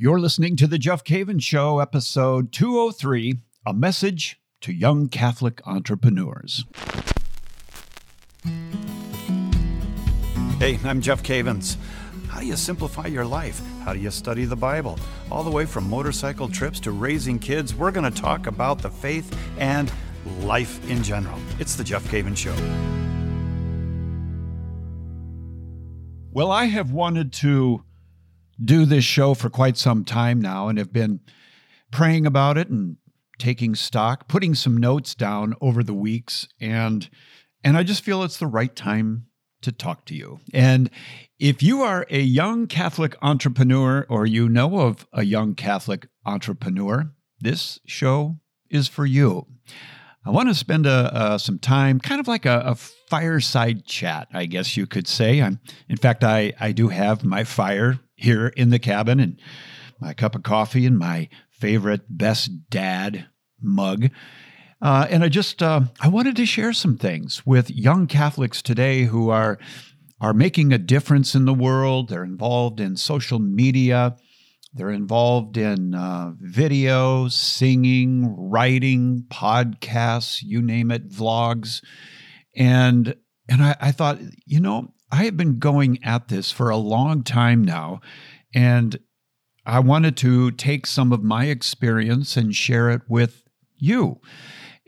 You're listening to The Jeff Cavins Show, episode 203 A Message to Young Catholic Entrepreneurs. Hey, I'm Jeff Cavins. How do you simplify your life? How do you study the Bible? All the way from motorcycle trips to raising kids, we're going to talk about the faith and life in general. It's The Jeff Cavins Show. Well, I have wanted to do this show for quite some time now and have been praying about it and taking stock, putting some notes down over the weeks and and I just feel it's the right time to talk to you. And if you are a young Catholic entrepreneur or you know of a young Catholic entrepreneur, this show is for you. I want to spend a, uh, some time, kind of like a, a, fireside chat, I guess you could say. I'm, in fact, I, I do have my fire here in the cabin and my cup of coffee and my favorite best dad mug. Uh, and I just uh, I wanted to share some things with young Catholics today who are are making a difference in the world. They're involved in social media. They're involved in uh, videos, singing, writing, podcasts, you name it, vlogs. And and I, I thought, you know, I have been going at this for a long time now. And I wanted to take some of my experience and share it with you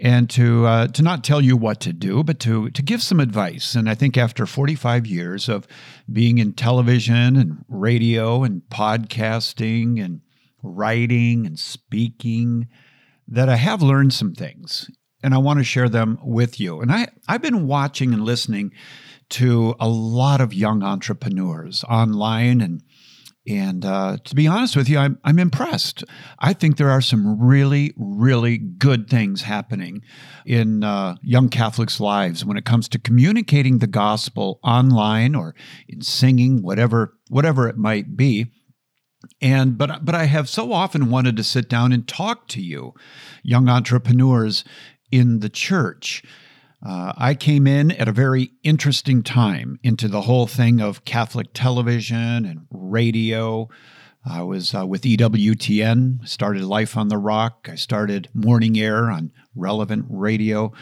and to uh, to not tell you what to do, but to to give some advice. And I think after 45 years of being in television and radio and podcasting and writing and speaking, that I have learned some things, and I want to share them with you. And I I've been watching and listening to a lot of young entrepreneurs online and and uh, to be honest with you, I'm, I'm impressed. I think there are some really, really good things happening in uh, young Catholics' lives when it comes to communicating the gospel online or in singing, whatever, whatever it might be. And but but I have so often wanted to sit down and talk to you, young entrepreneurs in the church. Uh, I came in at a very interesting time into the whole thing of Catholic television and radio. I was uh, with EWTN, started Life on the Rock. I started Morning Air on Relevant Radio.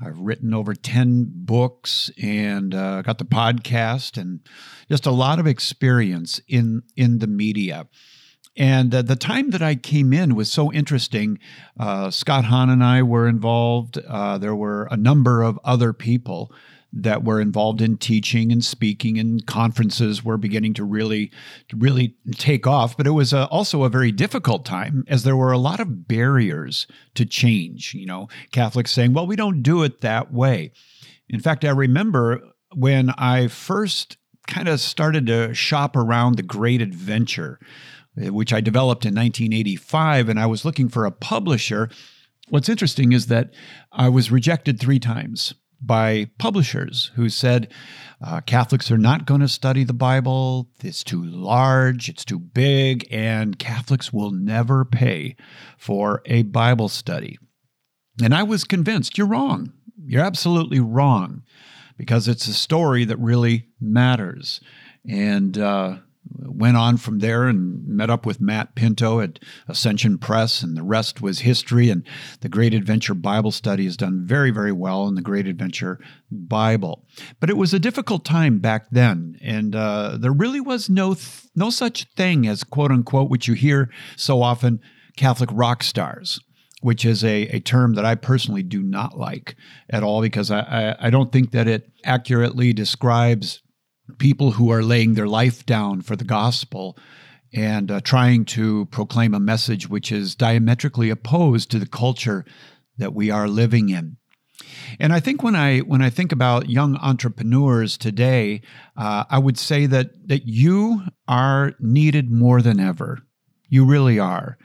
I've written over 10 books and uh, got the podcast and just a lot of experience in, in the media. And uh, the time that I came in was so interesting. Uh, Scott Hahn and I were involved. Uh, there were a number of other people that were involved in teaching and speaking, and conferences were beginning to really, really take off. But it was uh, also a very difficult time, as there were a lot of barriers to change. You know, Catholics saying, "Well, we don't do it that way." In fact, I remember when I first kind of started to shop around the Great Adventure which I developed in 1985, and I was looking for a publisher. What's interesting is that I was rejected three times by publishers who said uh, Catholics are not going to study the Bible. It's too large, it's too big, and Catholics will never pay for a Bible study. And I was convinced you're wrong. You're absolutely wrong because it's a story that really matters. And uh, went on from there and met up with Matt Pinto at Ascension Press, and the rest was history. And the Great Adventure Bible Study has done very, very well in the Great Adventure Bible. But it was a difficult time back then, and uh, there really was no th- no such thing as quote unquote, which you hear so often, Catholic rock stars. Which is a, a term that I personally do not like at all because I, I, I don't think that it accurately describes people who are laying their life down for the gospel and uh, trying to proclaim a message which is diametrically opposed to the culture that we are living in. And I think when I when I think about young entrepreneurs today, uh, I would say that that you are needed more than ever. You really are.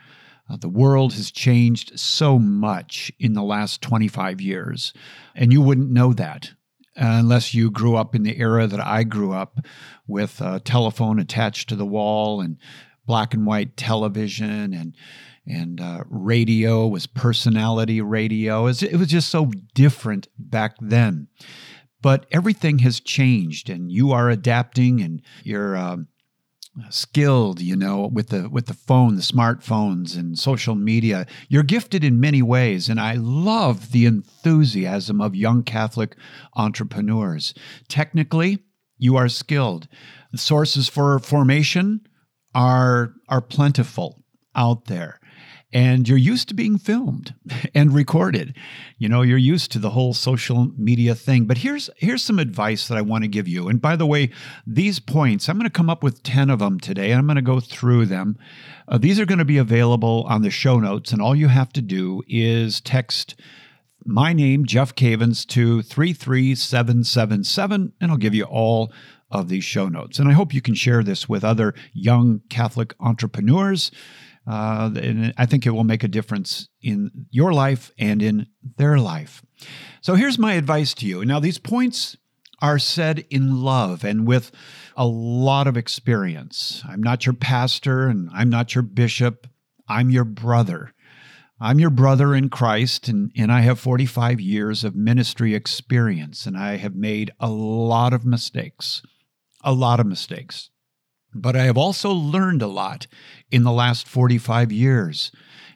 Uh, the world has changed so much in the last 25 years, and you wouldn't know that unless you grew up in the era that I grew up with a telephone attached to the wall and black and white television and and uh, radio was personality radio. It was, it was just so different back then. But everything has changed, and you are adapting, and you're um, skilled, you know, with the with the phone, the smartphones and social media. You're gifted in many ways and I love the enthusiasm of young Catholic entrepreneurs. Technically, you are skilled. The sources for formation are are plentiful out there and you're used to being filmed and recorded. You know, you're used to the whole social media thing. But here's here's some advice that I want to give you. And by the way, these points, I'm going to come up with 10 of them today and I'm going to go through them. Uh, these are going to be available on the show notes and all you have to do is text my name Jeff Cavins to 33777 and I'll give you all of these show notes. And I hope you can share this with other young Catholic entrepreneurs uh, and I think it will make a difference in your life and in their life. So here's my advice to you. Now, these points are said in love and with a lot of experience. I'm not your pastor and I'm not your bishop. I'm your brother. I'm your brother in Christ, and, and I have 45 years of ministry experience, and I have made a lot of mistakes. A lot of mistakes. But I have also learned a lot in the last 45 years.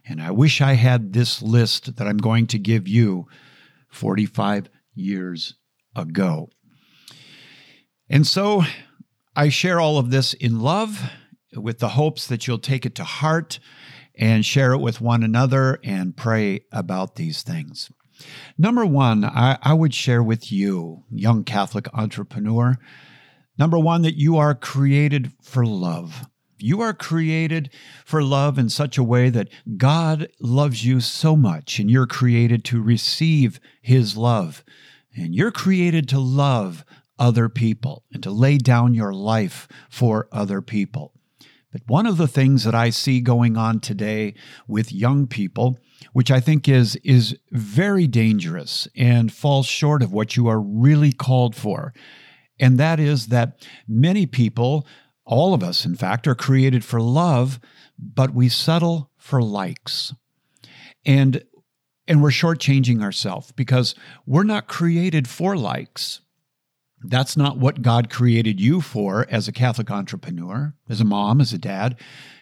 And I wish I had this list that I'm going to give you 45 years ago. And so I share all of this in love with the hopes that you'll take it to heart and share it with one another and pray about these things. Number one, I, I would share with you, young Catholic entrepreneur, Number one, that you are created for love. You are created for love in such a way that God loves you so much, and you're created to receive His love. And you're created to love other people and to lay down your life for other people. But one of the things that I see going on today with young people, which I think is, is very dangerous and falls short of what you are really called for, and that is that many people, all of us, in fact, are created for love, but we settle for likes. And and we're shortchanging ourselves because we're not created for likes. That's not what God created you for as a Catholic entrepreneur, as a mom, as a dad.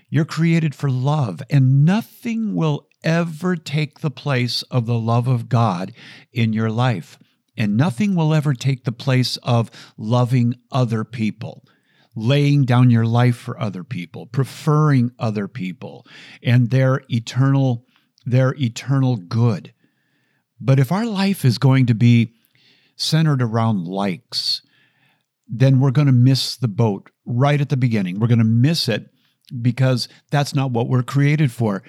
You're created for love, and nothing will ever take the place of the love of God in your life. And nothing will ever take the place of loving other people, laying down your life for other people, preferring other people and their eternal their eternal good. But if our life is going to be centered around likes, then we're going to miss the boat right at the beginning. We're going to miss it because that's not what we're created for.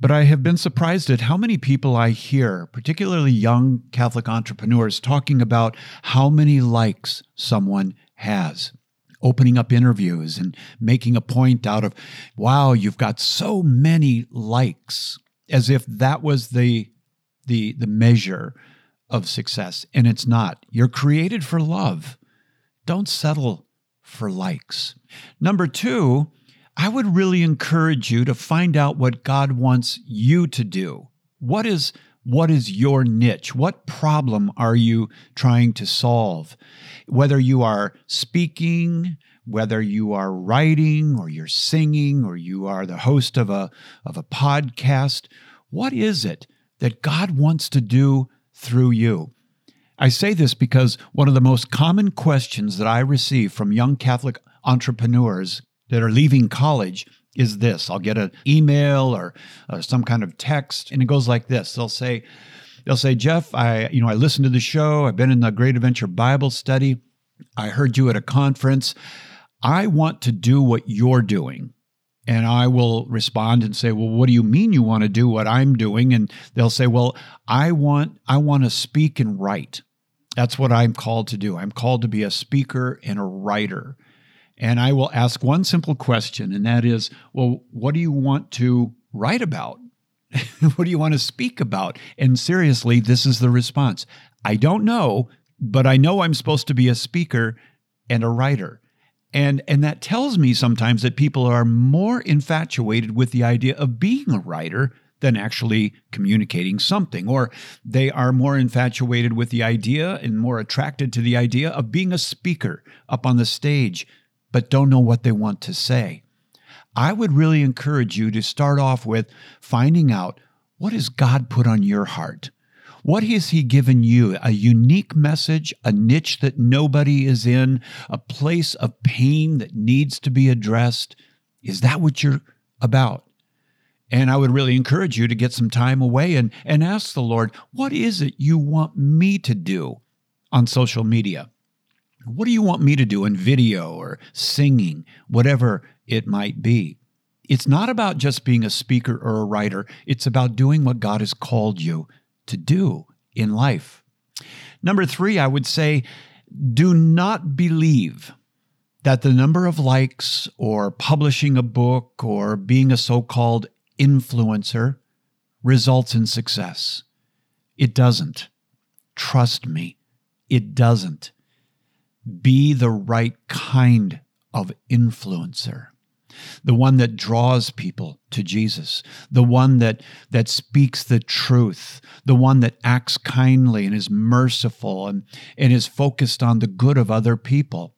But I have been surprised at how many people I hear, particularly young Catholic entrepreneurs, talking about how many likes someone has. Opening up interviews and making a point out of, wow, you've got so many likes, as if that was the, the, the measure of success. And it's not. You're created for love. Don't settle for likes. Number two, I would really encourage you to find out what God wants you to do. What is what is your niche? What problem are you trying to solve? Whether you are speaking, whether you are writing or you're singing or you are the host of a of a podcast, what is it that God wants to do through you? I say this because one of the most common questions that I receive from young Catholic entrepreneurs that are leaving college is this. I'll get an email or uh, some kind of text, and it goes like this. They'll say, they'll say, Jeff, I, you know, I listened to the show. I've been in the Great Adventure Bible study. I heard you at a conference. I want to do what you're doing. And I will respond and say, "Well, what do you mean you want to do what I'm doing?" And they'll say, "Well, I want I want to speak and write. That's what I'm called to do. I'm called to be a speaker and a writer." And I will ask one simple question, and that is, well, what do you want to write about? what do you want to speak about? And seriously, this is the response I don't know, but I know I'm supposed to be a speaker and a writer. And, and that tells me sometimes that people are more infatuated with the idea of being a writer than actually communicating something, or they are more infatuated with the idea and more attracted to the idea of being a speaker up on the stage but don't know what they want to say. I would really encourage you to start off with finding out what has God put on your heart? What has He given you? A unique message, a niche that nobody is in, a place of pain that needs to be addressed? Is that what you're about? And I would really encourage you to get some time away and, and ask the Lord, what is it you want me to do on social media? What do you want me to do in video or singing, whatever it might be? It's not about just being a speaker or a writer, it's about doing what God has called you to do in life. Number three, I would say, do not believe that the number of likes or publishing a book or being a so called influencer results in success. It doesn't. Trust me, it doesn't. Be the right kind of influencer. The one that draws people to Jesus, the one that, that speaks the truth, the one that acts kindly and is merciful and, and is focused on the good of other people.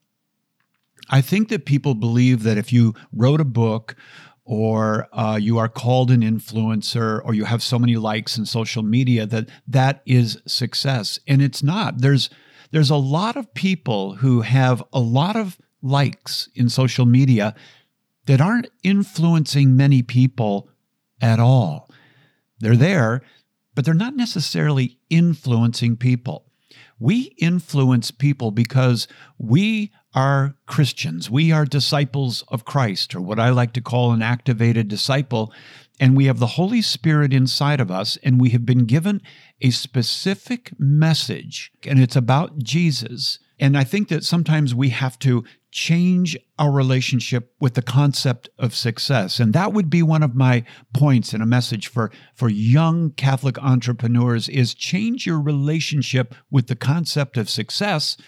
I think that people believe that if you wrote a book or uh, you are called an influencer or you have so many likes in social media that that is success and it's not there's there's a lot of people who have a lot of likes in social media that aren't influencing many people at all. They're there but they're not necessarily influencing people. We influence people because we are Christians. We are disciples of Christ, or what I like to call an activated disciple. And we have the Holy Spirit inside of us, and we have been given a specific message, and it's about Jesus. And I think that sometimes we have to change our relationship with the concept of success. And that would be one of my points in a message for, for young Catholic entrepreneurs is change your relationship with the concept of success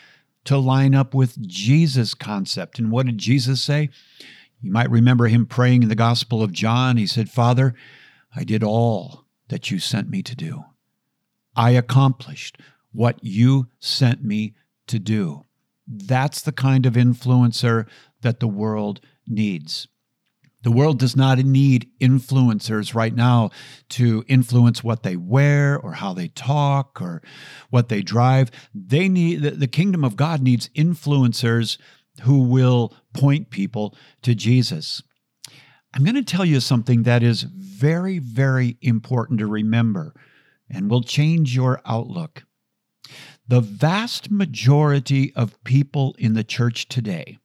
to line up with Jesus' concept. And what did Jesus say? You might remember him praying in the Gospel of John. He said, Father, I did all that you sent me to do. I accomplished what you sent me to do. That's the kind of influencer that the world needs. The world does not need influencers right now to influence what they wear or how they talk or what they drive. They need the kingdom of God needs influencers who will point people to Jesus. I'm going to tell you something that is very, very important to remember and will change your outlook. The vast majority of people in the church today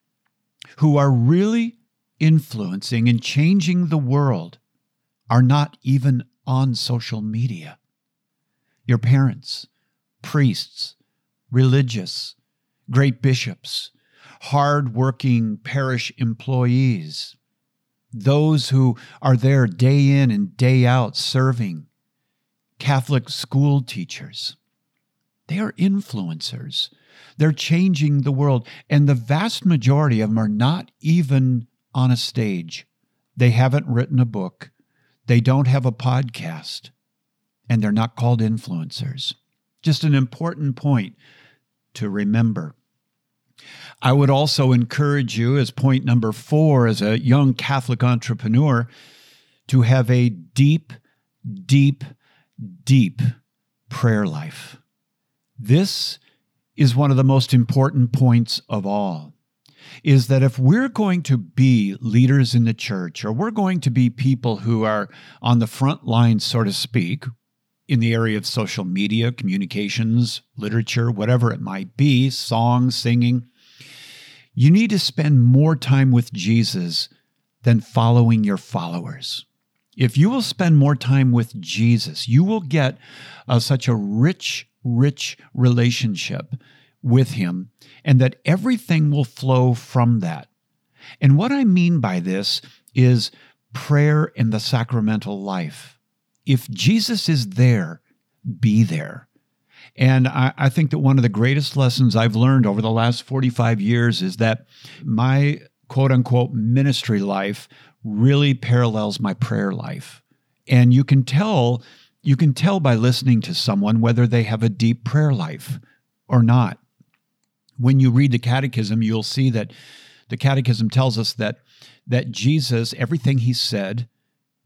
who are really influencing and changing the world are not even on social media. Your parents, priests, religious, great bishops, hard-working parish employees, those who are there day in and day out serving, Catholic school teachers. They are influencers. They're changing the world. And the vast majority of them are not even on a stage. They haven't written a book. They don't have a podcast. And they're not called influencers. Just an important point to remember. I would also encourage you, as point number four, as a young Catholic entrepreneur, to have a deep, deep, deep prayer life. This is one of the most important points of all is that if we're going to be leaders in the church, or we're going to be people who are on the front lines, so to speak, in the area of social media, communications, literature, whatever it might be, song, singing, you need to spend more time with Jesus than following your followers. If you will spend more time with Jesus, you will get uh, such a rich, rich relationship with Him, and that everything will flow from that. And what I mean by this is prayer in the sacramental life. If Jesus is there, be there. And I, I, think that one of the greatest lessons I've learned over the last 45 years is that my quote unquote ministry life really parallels my prayer life. And you can tell you can tell by listening to someone whether they have a deep prayer life or not when you read the catechism, you'll see that the Catechism tells us that that Jesus, everything he said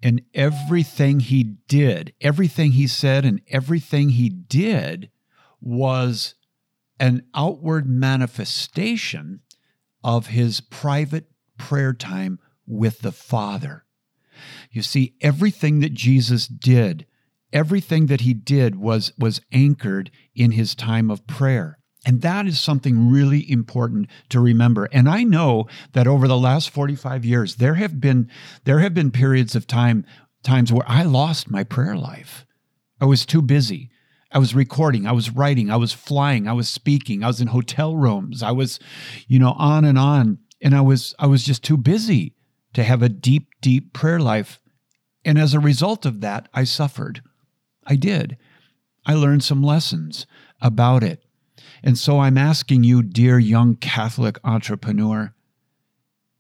and everything he did, everything he said and everything he did was an outward manifestation of his private prayer time with the Father. You see, everything that Jesus did, everything that he did was, was anchored in his time of prayer. And that is something really important to remember. And I know that over the last 45 years, there have been there have been periods of time times where I lost my prayer life. I was too busy. I was recording, I was writing, I was flying, I was speaking, I was in hotel rooms, I was, you know, on and on. And I was I was just too busy to have a deep, deep prayer life. And as a result of that, I suffered. I did. I learned some lessons about it. And so I'm asking you, dear young Catholic entrepreneur,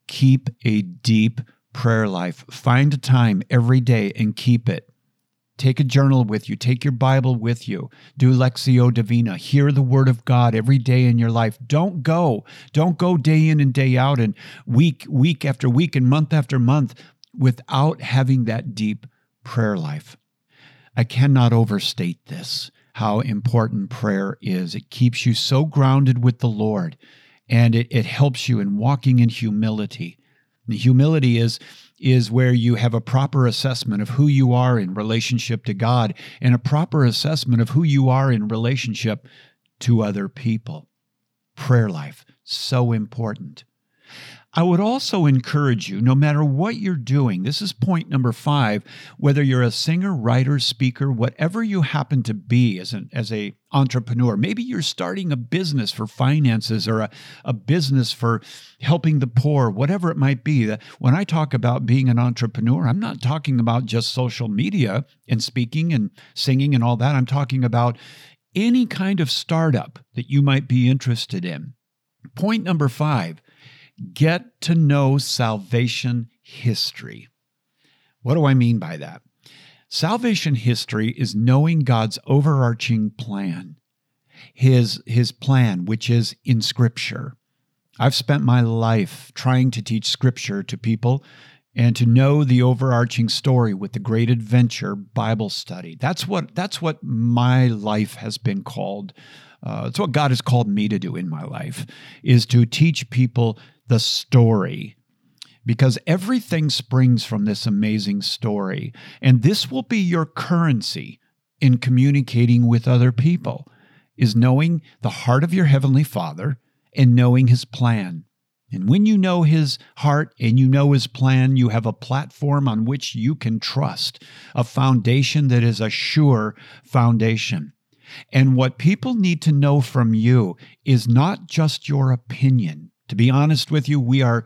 keep a deep prayer life. Find a time every day and keep it. Take a journal with you, take your Bible with you, do Lectio Divina, hear the Word of God every day in your life. Don't go, don't go day in and day out and week, week after week and month after month without having that deep prayer life. I cannot overstate this how important prayer is. It keeps you so grounded with the Lord and it, it helps you in walking in humility. The humility is is where you have a proper assessment of who you are in relationship to God and a proper assessment of who you are in relationship to other people. Prayer life, so important. I would also encourage you, no matter what you're doing, this is point number five, whether you're a singer, writer, speaker, whatever you happen to be as an as a entrepreneur, maybe you're starting a business for finances or a, a business for helping the poor, whatever it might be. When I talk about being an entrepreneur, I'm not talking about just social media and speaking and singing and all that. I'm talking about any kind of startup that you might be interested in. Point number five Get to know salvation history. What do I mean by that? Salvation history is knowing God's overarching plan, his, his plan, which is in Scripture. I've spent my life trying to teach Scripture to people and to know the overarching story with the great adventure bible study that's what that's what my life has been called uh, it's what god has called me to do in my life is to teach people the story because everything springs from this amazing story. And this will be your currency in communicating with other people is knowing the heart of your heavenly Father and knowing his plan. And when you know his heart and you know his plan, you have a platform on which you can trust, a foundation that is a sure foundation. And what people need to know from you is not just your opinion, to be honest with you, we are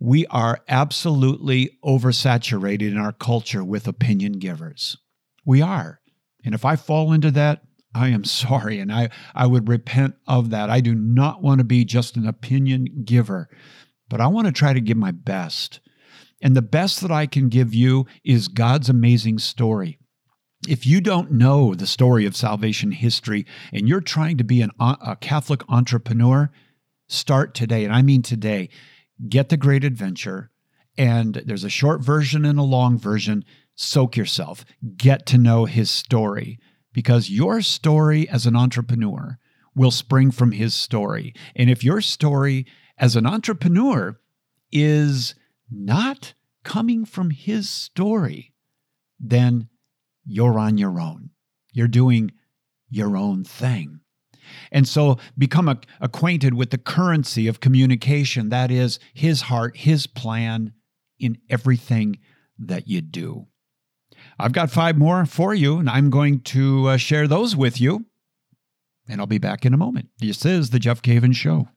we are absolutely oversaturated in our culture with opinion givers. We are. And if I fall into that, I am sorry and I, I would repent of that. I do not want to be just an opinion giver, but I want to try to give my best. And the best that I can give you is God's amazing story. If you don't know the story of salvation history and you're trying to be an, a Catholic entrepreneur, Start today, and I mean today. Get the great adventure, and there's a short version and a long version. Soak yourself, get to know his story, because your story as an entrepreneur will spring from his story. And if your story as an entrepreneur is not coming from his story, then you're on your own. You're doing your own thing. And so become a, acquainted with the currency of communication that is, his heart, his plan in everything that you do. I've got five more for you, and I'm going to uh, share those with you. And I'll be back in a moment. This is The Jeff Cavins Show.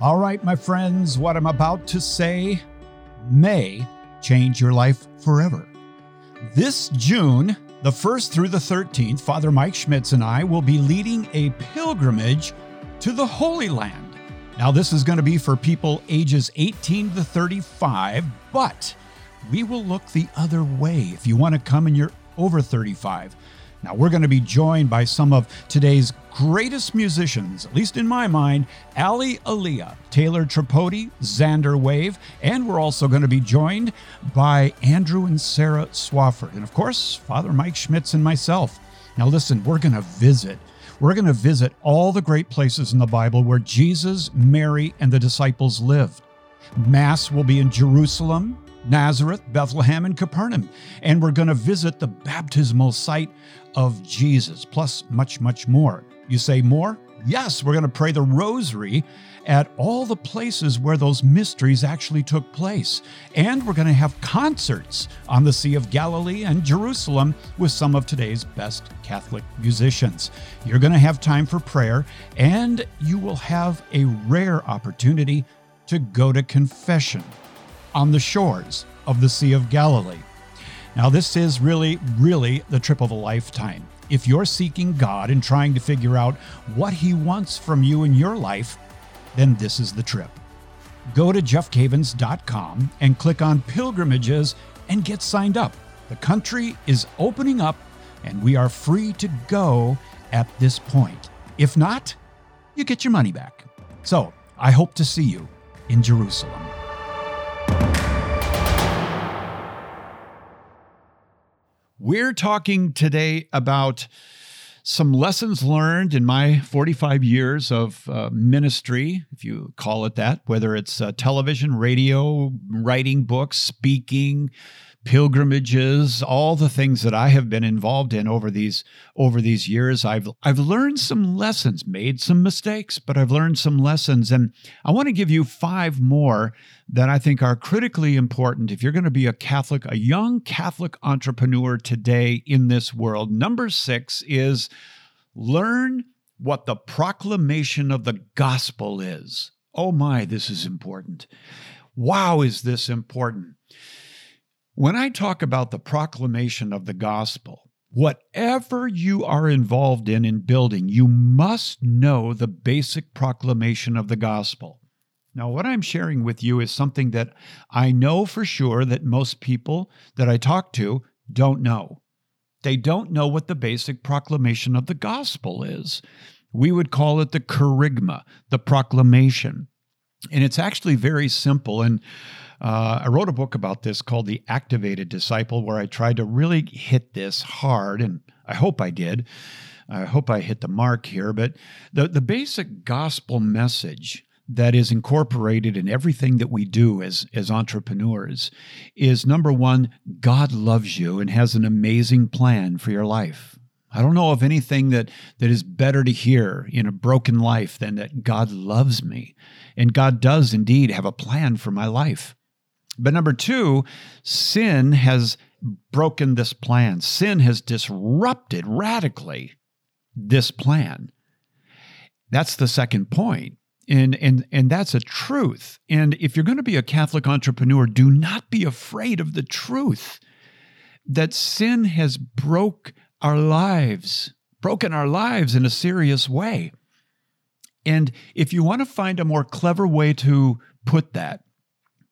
All right, my friends, what I'm about to say may change your life forever. This June, the 1st through the 13th, Father Mike Schmitz and I will be leading a pilgrimage to the Holy Land. Now, this is going to be for people ages 18 to 35, but we will look the other way if you want to come and you're over 35. Now, we're going to be joined by some of today's greatest musicians, at least in my mind Ali Aaliyah, Taylor Tripodi, Xander Wave, and we're also going to be joined by Andrew and Sarah Swafford, and of course, Father Mike Schmitz and myself. Now, listen, we're going to visit. We're going to visit all the great places in the Bible where Jesus, Mary, and the disciples lived. Mass will be in Jerusalem, Nazareth, Bethlehem, and Capernaum. And we're going to visit the baptismal site of Jesus, plus much, much more. You say more? Yes, we're going to pray the rosary at all the places where those mysteries actually took place. And we're going to have concerts on the Sea of Galilee and Jerusalem with some of today's best Catholic musicians. You're going to have time for prayer, and you will have a rare opportunity to go to confession on the shores of the Sea of Galilee. Now, this is really, really the trip of a lifetime. If you're seeking God and trying to figure out what He wants from you in your life, then this is the trip. Go to jeffcavins.com and click on pilgrimages and get signed up. The country is opening up and we are free to go at this point. If not, you get your money back. So I hope to see you in Jerusalem. We're talking today about some lessons learned in my 45 years of uh, ministry, if you call it that, whether it's uh, television, radio, writing books, speaking, pilgrimages, all the things that I have been involved in over these over these years. I've I've learned some lessons, made some mistakes, but I've learned some lessons and I want to give you five more that I think are critically important if you're going to be a Catholic, a young Catholic entrepreneur today in this world. Number 6 is learn what the proclamation of the gospel is. Oh my, this is important. Wow, is this important? When I talk about the proclamation of the gospel, whatever you are involved in in building, you must know the basic proclamation of the gospel. Now, what I'm sharing with you is something that I know for sure that most people that I talk to don't know. They don't know what the basic proclamation of the gospel is. We would call it the kerygma, the proclamation. And it's actually very simple. And uh, I wrote a book about this called The Activated Disciple, where I tried to really hit this hard, and I hope I did. I hope I hit the mark here. But the, the basic gospel message that is incorporated in everything that we do as, as entrepreneurs is number one, God loves you and has an amazing plan for your life. I don't know of anything that, that is better to hear in a broken life than that God loves me. And God does indeed have a plan for my life. But number two, sin has broken this plan. Sin has disrupted radically this plan. That's the second point. And, and, and that's a truth. And if you're going to be a Catholic entrepreneur, do not be afraid of the truth that sin has broke our lives, broken our lives in a serious way. And if you want to find a more clever way to put that,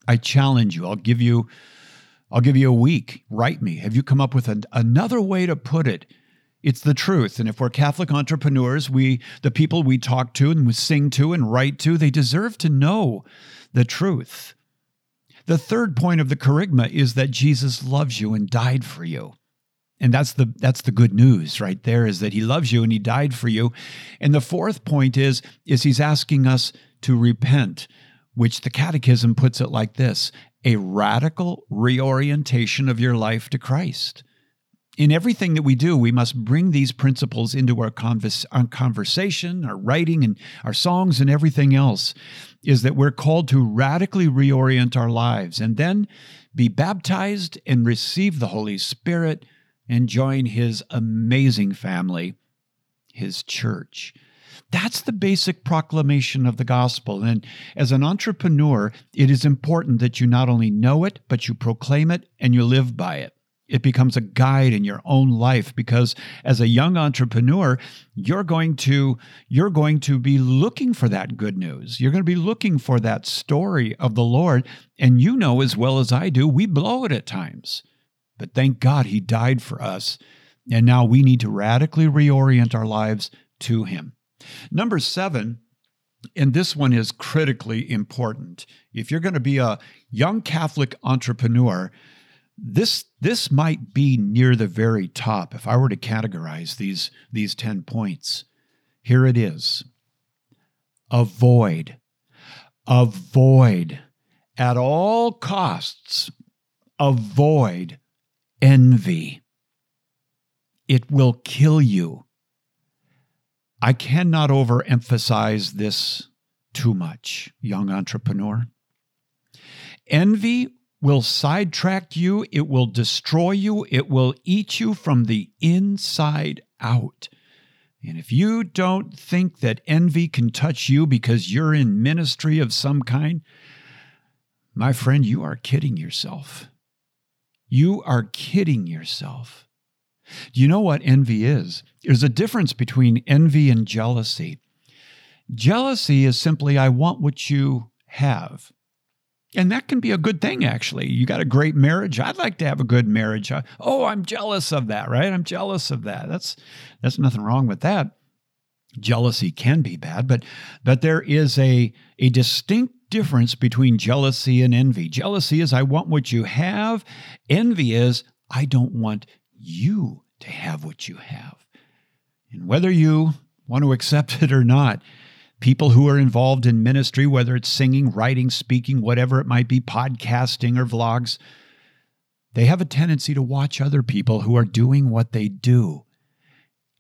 I challenge you. I'll give you I'll give you a week. Write me. Have you come up with an, another way to put it? It's the truth. And if we're Catholic entrepreneurs, we the people we talk to and we sing to and write to, they deserve to know the truth. The third point of the kerygma is that Jesus loves you and died for you. And that's the that's the good news right there is that he loves you and he died for you. And the fourth point is is he's asking us to repent which the Catechism puts it like this a radical reorientation of your life to Christ. In everything that we do, we must bring these principles into our, convers- our conversation, our writing, and our songs, and everything else. Is that we're called to radically reorient our lives and then be baptized and receive the Holy Spirit and join His amazing family, His church. That's the basic proclamation of the gospel. And as an entrepreneur, it is important that you not only know it, but you proclaim it and you live by it. It becomes a guide in your own life because as a young entrepreneur, you're going to you're going to be looking for that good news. You're going to be looking for that story of the Lord, and you know as well as I do, we blow it at times. But thank God he died for us And now we need to radically reorient our lives to Him. Number seven, and this one is critically important. If you're going to be a young Catholic entrepreneur, this this might be near the very top if I were to categorize these these 10 points. Here it is. Avoid avoid at all costs avoid envy. It will kill you. I cannot overemphasize this too much, young entrepreneur. Envy will sidetrack you, it will destroy you, it will eat you from the inside out. And if you don't think that envy can touch you because you're in ministry of some kind, my friend, you are kidding yourself. You are kidding yourself. Do you know what envy is? There's a difference between envy and jealousy. Jealousy is simply, I want what you have. And that can be a good thing, actually. You got a great marriage. I'd like to have a good marriage. Oh, I'm jealous of that, right? I'm jealous of that. That's that's nothing wrong with that. Jealousy can be bad, but but there is a a distinct difference between jealousy and envy. Jealousy is I want what you have. Envy is I don't want you to have what you have. And whether you want to accept it or not, people who are involved in ministry, whether it's singing, writing, speaking, whatever it might be, podcasting or vlogs, they have a tendency to watch other people who are doing what they do.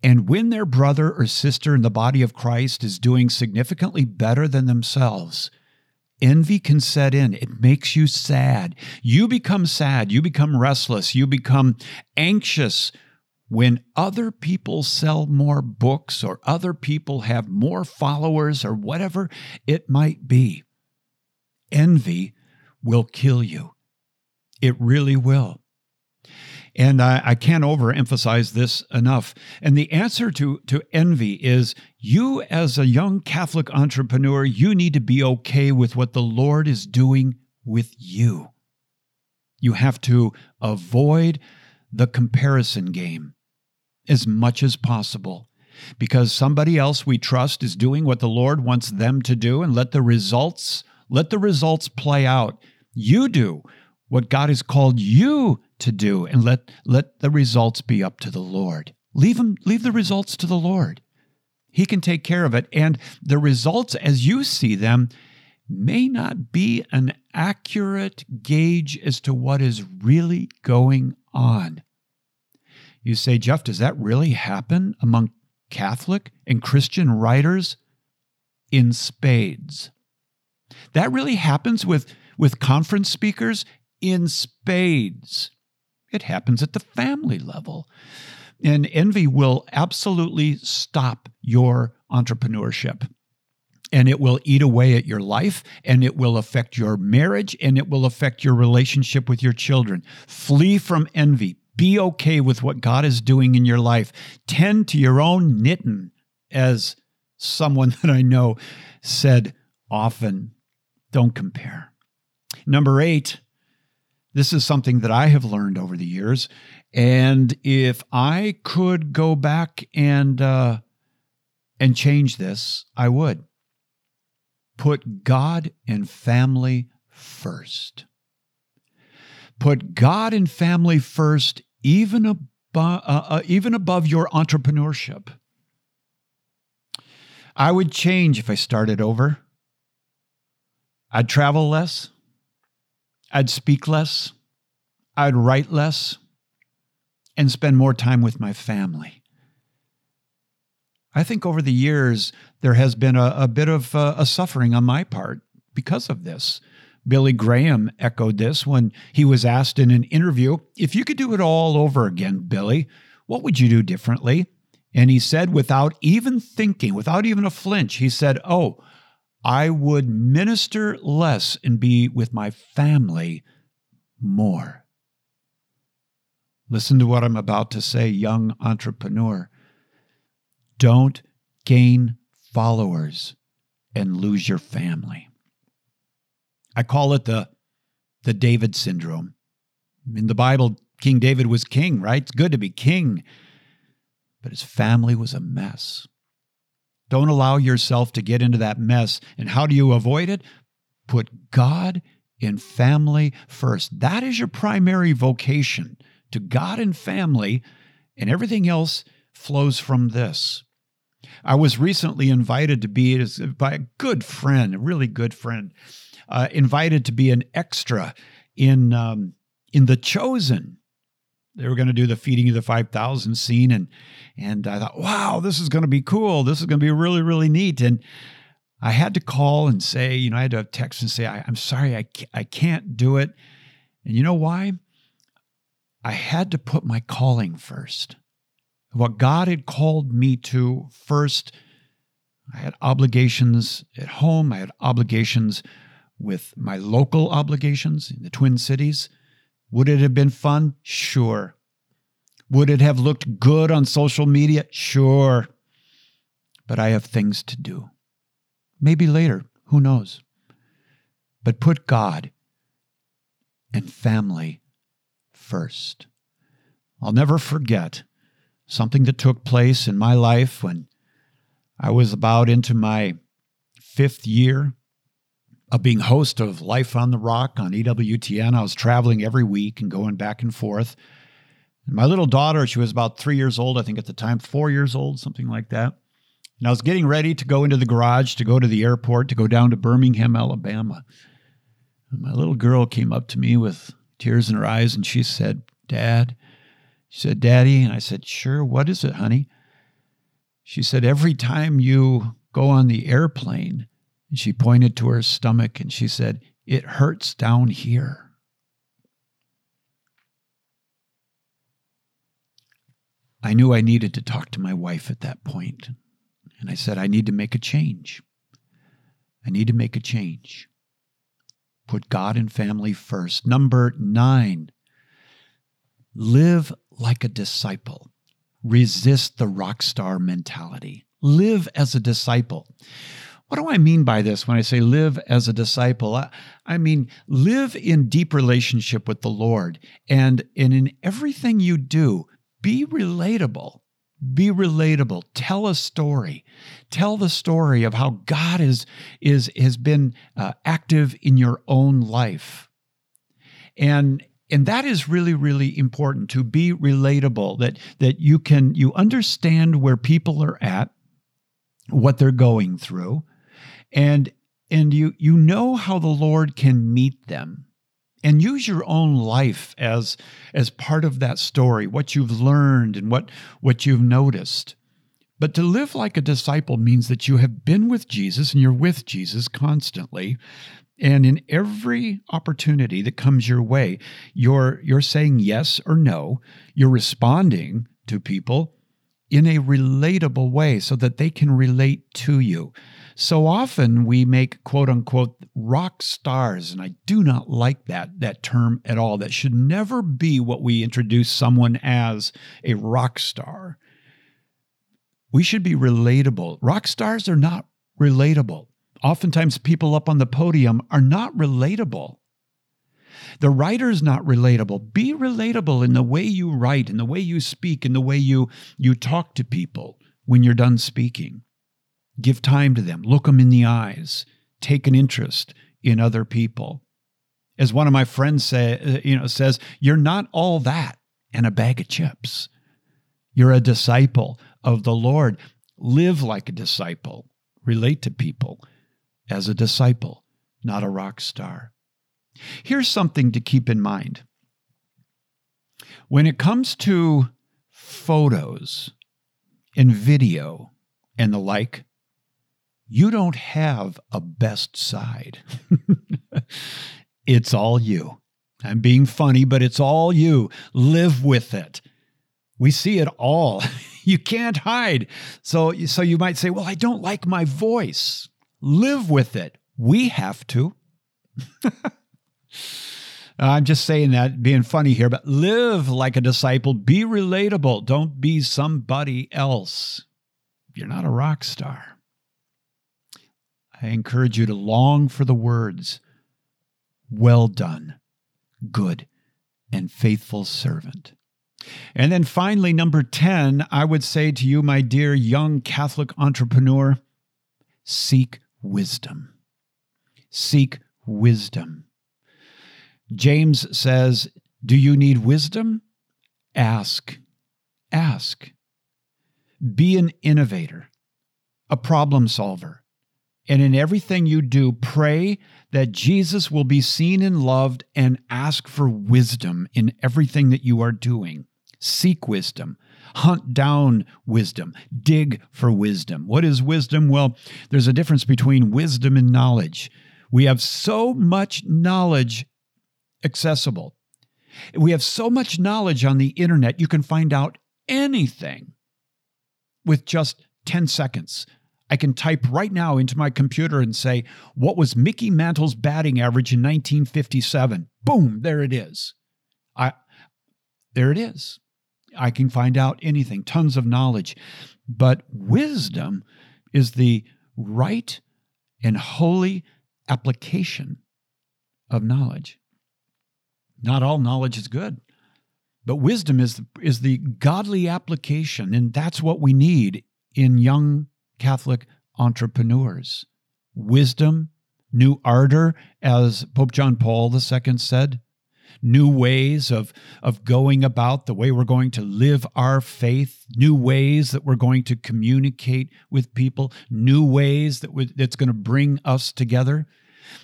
And when their brother or sister in the body of Christ is doing significantly better than themselves, envy can set in. It makes you sad. You become sad. You become restless. You become anxious when other people sell more books or other people have more followers or whatever it might be. Envy will kill you. It really will. And I, I, can't overemphasize this enough. And the answer to, to envy is you, as a young Catholic entrepreneur, you need to be okay with what the Lord is doing with you. You have to avoid the comparison game as much as possible because somebody else we trust is doing what the Lord wants them to do and let the results let the results play out. You do what God has called you to do and let, let the results be up to the Lord. Leave him, leave the results to the Lord. He can take care of it. And the results as you see them may not be an accurate gauge as to what is really going on. You say, Jeff, does that really happen among Catholic and Christian writers? In spades. That really happens with, with conference speakers in spades. It happens at the family level. And envy will absolutely stop your entrepreneurship. And it will eat away at your life, and it will affect your marriage, and it will affect your relationship with your children. Flee from envy. Be okay with what God is doing in your life. Tend to your own knitting, as someone that I know said often. Don't compare. Number eight, this is something that I have learned over the years. And if I could go back and uh, and change this, I would. Put God and family first. Put God and family first, even above, uh, uh, even above your entrepreneurship. I would change if I started over. I'd travel less. I'd speak less, I'd write less, and spend more time with my family. I think over the years, there has been a, a bit of uh, a suffering on my part because of this. Billy Graham echoed this when he was asked in an interview if you could do it all over again, Billy, what would you do differently? And he said, without even thinking, without even a flinch, he said, Oh, I would minister less and be with my family more. Listen to what I'm about to say, young entrepreneur. Don't gain followers and lose your family. I call it the, the David syndrome. In the Bible, King David was king, right? It's good to be king, but his family was a mess. Don't allow yourself to get into that mess. And how do you avoid it? Put God in family first. That is your primary vocation to God and family, and everything else flows from this. I was recently invited to be by a good friend, a really good friend, uh, invited to be an extra in um, in The Chosen. They were going to do the feeding of the five thousand scene, and and I thought, wow, this is going to be cool. This is going to be really really neat. And I had to call and say, you know, I had to text and say, I, am sorry, I I can't do it. And you know why? I had to put my calling first what God had called me to first. I had obligations at home, I had obligations with my local obligations in the Twin Cities. Would it have been fun? Sure. Would it have looked good on social media? Sure. But I have things to do. Maybe later, who knows? But put God and family first. I'll never forget something that took place in my life when I was about into my fifth year of being host of Life on the Rock on EWTN. I was traveling every week and going back and forth. My little daughter, she was about three years old, I think at the time, four years old, something like that. And I was getting ready to go into the garage to go to the airport to go down to Birmingham, Alabama. And my little girl came up to me with tears in her eyes and she said, Dad, she said, Daddy. And I said, Sure. What is it, honey? She said, Every time you go on the airplane, and she pointed to her stomach and she said, It hurts down here. I knew I needed to talk to my wife at that point, And I said, I need to make a change. I need to make a change. Put God and family first. Number nine, live like a disciple. Resist the rock star mentality. Live as a disciple. What do I mean by this when I say live as a disciple? I, I mean, live in deep relationship with the Lord. And, and in everything you do, be relatable. Be relatable. Tell a story. Tell the story of how God is, is, has been uh, active in your own life. And, and that is really really important to be relatable that that you can you understand where people are at what they're going through and and you you know how the lord can meet them and use your own life as as part of that story what you've learned and what what you've noticed but to live like a disciple means that you have been with Jesus and you're with Jesus constantly and in every opportunity that comes your way, you're you're saying yes or no. You're responding to people in a relatable way so that they can relate to you. So often we make quote unquote rock stars, and I do not like that that term at all. That should never be what we introduce someone as a rock star. We should be relatable. Rock stars are not relatable oftentimes people up on the podium are not relatable. The writer's not relatable. Be relatable in the way you write, in the way you speak, in the way you, you talk to people when you're done speaking. Give time to them, look them in the eyes, take an interest in other people. As one of my friends say, uh, you know, says, you're not all that and a bag of chips. You're a disciple of the Lord. Live like a disciple. Relate to people as a disciple, not a rock star. Here's something to keep in mind. When it comes to photos and video and the like, you don't have a best side. it's all you. I'm being funny, but it's all you. Live with it. We see it all. you can't hide. So, so you might say, well, I don't like my voice live with it. We have to. I'm just saying that, being funny here, but live like a disciple. Be relatable. Don't be somebody else. You're not a rock star. I encourage you to long for the words, Well done, good and faithful servant. And then finally, number 10, I would say to you, my dear young Catholic entrepreneur, seek wisdom. Seek wisdom. James says, Do you need wisdom? Ask. Ask. Be an innovator, a problem solver. And in everything you do, pray that Jesus will be seen and loved and ask for wisdom in everything that you are doing. Seek wisdom. Hunt down wisdom. Dig for wisdom. What is wisdom? Well, there's a difference between wisdom and knowledge. We have so much knowledge accessible. We have so much knowledge on the internet, you can find out anything with just 10 seconds. I can type right now into my computer and say, What was Mickey Mantle's batting average in 1957? Boom, there it is. I, there it is. I can find out anything, tons of knowledge. But wisdom is the right and holy application of knowledge. Not all knowledge is good, but wisdom is the, is the godly application, and that's what we need in young Catholic entrepreneurs. Wisdom, new ardor, as Pope John Paul II said, new ways of, of going about the way we're going to live our faith, new ways that we're going to communicate with people, new ways that that's going to bring us together.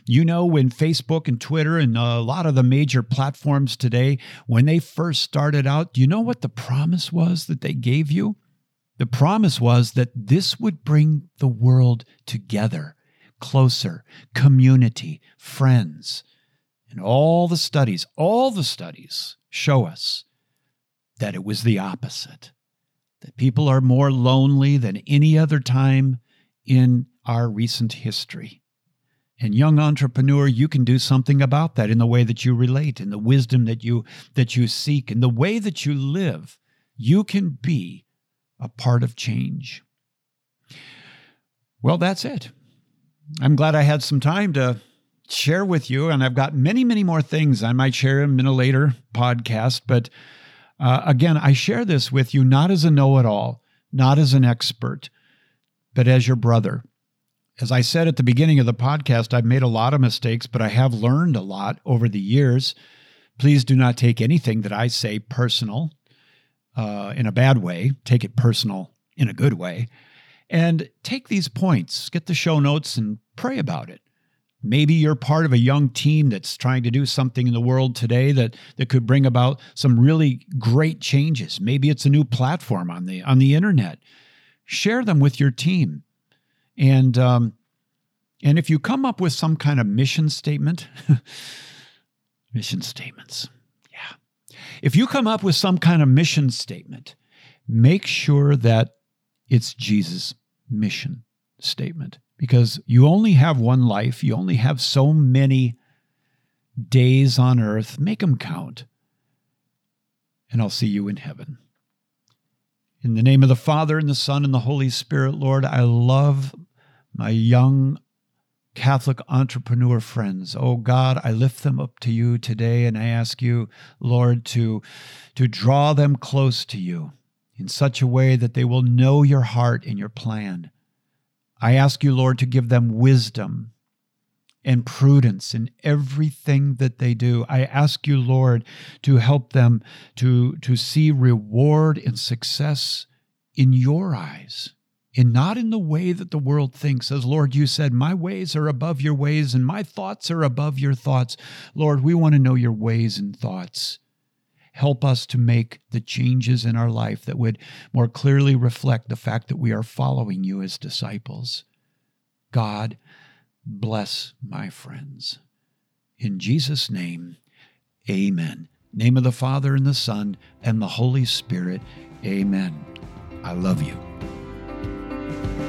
You know, when Facebook and Twitter and a lot of the major platforms today, when they first started out, do you know what the promise was that they gave you? The promise was that this would bring the world together, closer, community, friends. And all the studies, all the studies show us that it was the opposite. That people are more lonely than any other time in our recent history. And young entrepreneur, you can do something about that in the way that you relate, in the wisdom that you that you seek, in the way that you live. You can be a part of change. Well, that's it. I'm glad I had some time to share with you, and I've got many, many more things I might share in a later podcast. But uh, again, I share this with you not as a know it all, not as an expert, but as your brother. As I said at the beginning of the podcast, I've made a lot of mistakes, but I have learned a lot over the years. Please do not take anything that I say personal uh, in a bad way, take it personal in a good way. And take these points, get the show notes, and pray about it. Maybe you're part of a young team that's trying to do something in the world today that, that could bring about some really great changes. Maybe it's a new platform on the on the internet. Share them with your team, and um, and if you come up with some kind of mission statement, mission statements. If you come up with some kind of mission statement, make sure that it's Jesus' mission statement because you only have one life, you only have so many days on earth. Make them count. And I'll see you in heaven. In the name of the Father, and the Son, and the Holy Spirit, Lord, I love my young Catholic entrepreneur friends. Oh God, I lift them up to you today and I ask you, Lord, to, to draw them close to you in such a way that they will know your heart and your plan. I ask you, Lord, to give them wisdom and prudence in everything that they do. I ask you, Lord, to help them to, to see reward and success in your eyes and not in the way that the world thinks. As Lord, you said, My ways are above your ways and my thoughts are above your thoughts. Lord, we want to know your ways and thoughts. Help us to make the changes in our life that would more clearly reflect the fact that we are following you as disciples. God, bless my friends. In Jesus' name, amen. Name of the Father and the Son and the Holy Spirit, amen. I love you. Bye.